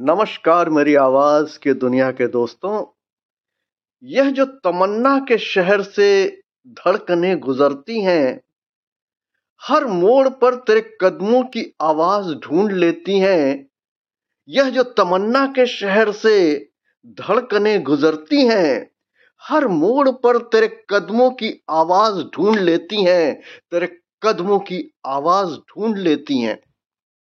नमस्कार मेरी आवाज़ के दुनिया के दोस्तों। यह जो तमन्ना के शहर से धड़कने गुजरती हैं, हर मोड़ पर तेरे कदमों की आवाज़ ढूंढ लेती हैं। यह जो तमन्ना के शहर से धड़कने गुजरती हैं, हर मोड़ पर तेरे कदमों की आवाज़ ढूंढ लेती हैं, तेरे कदमों की आवाज़ ढूंढ लेती हैं।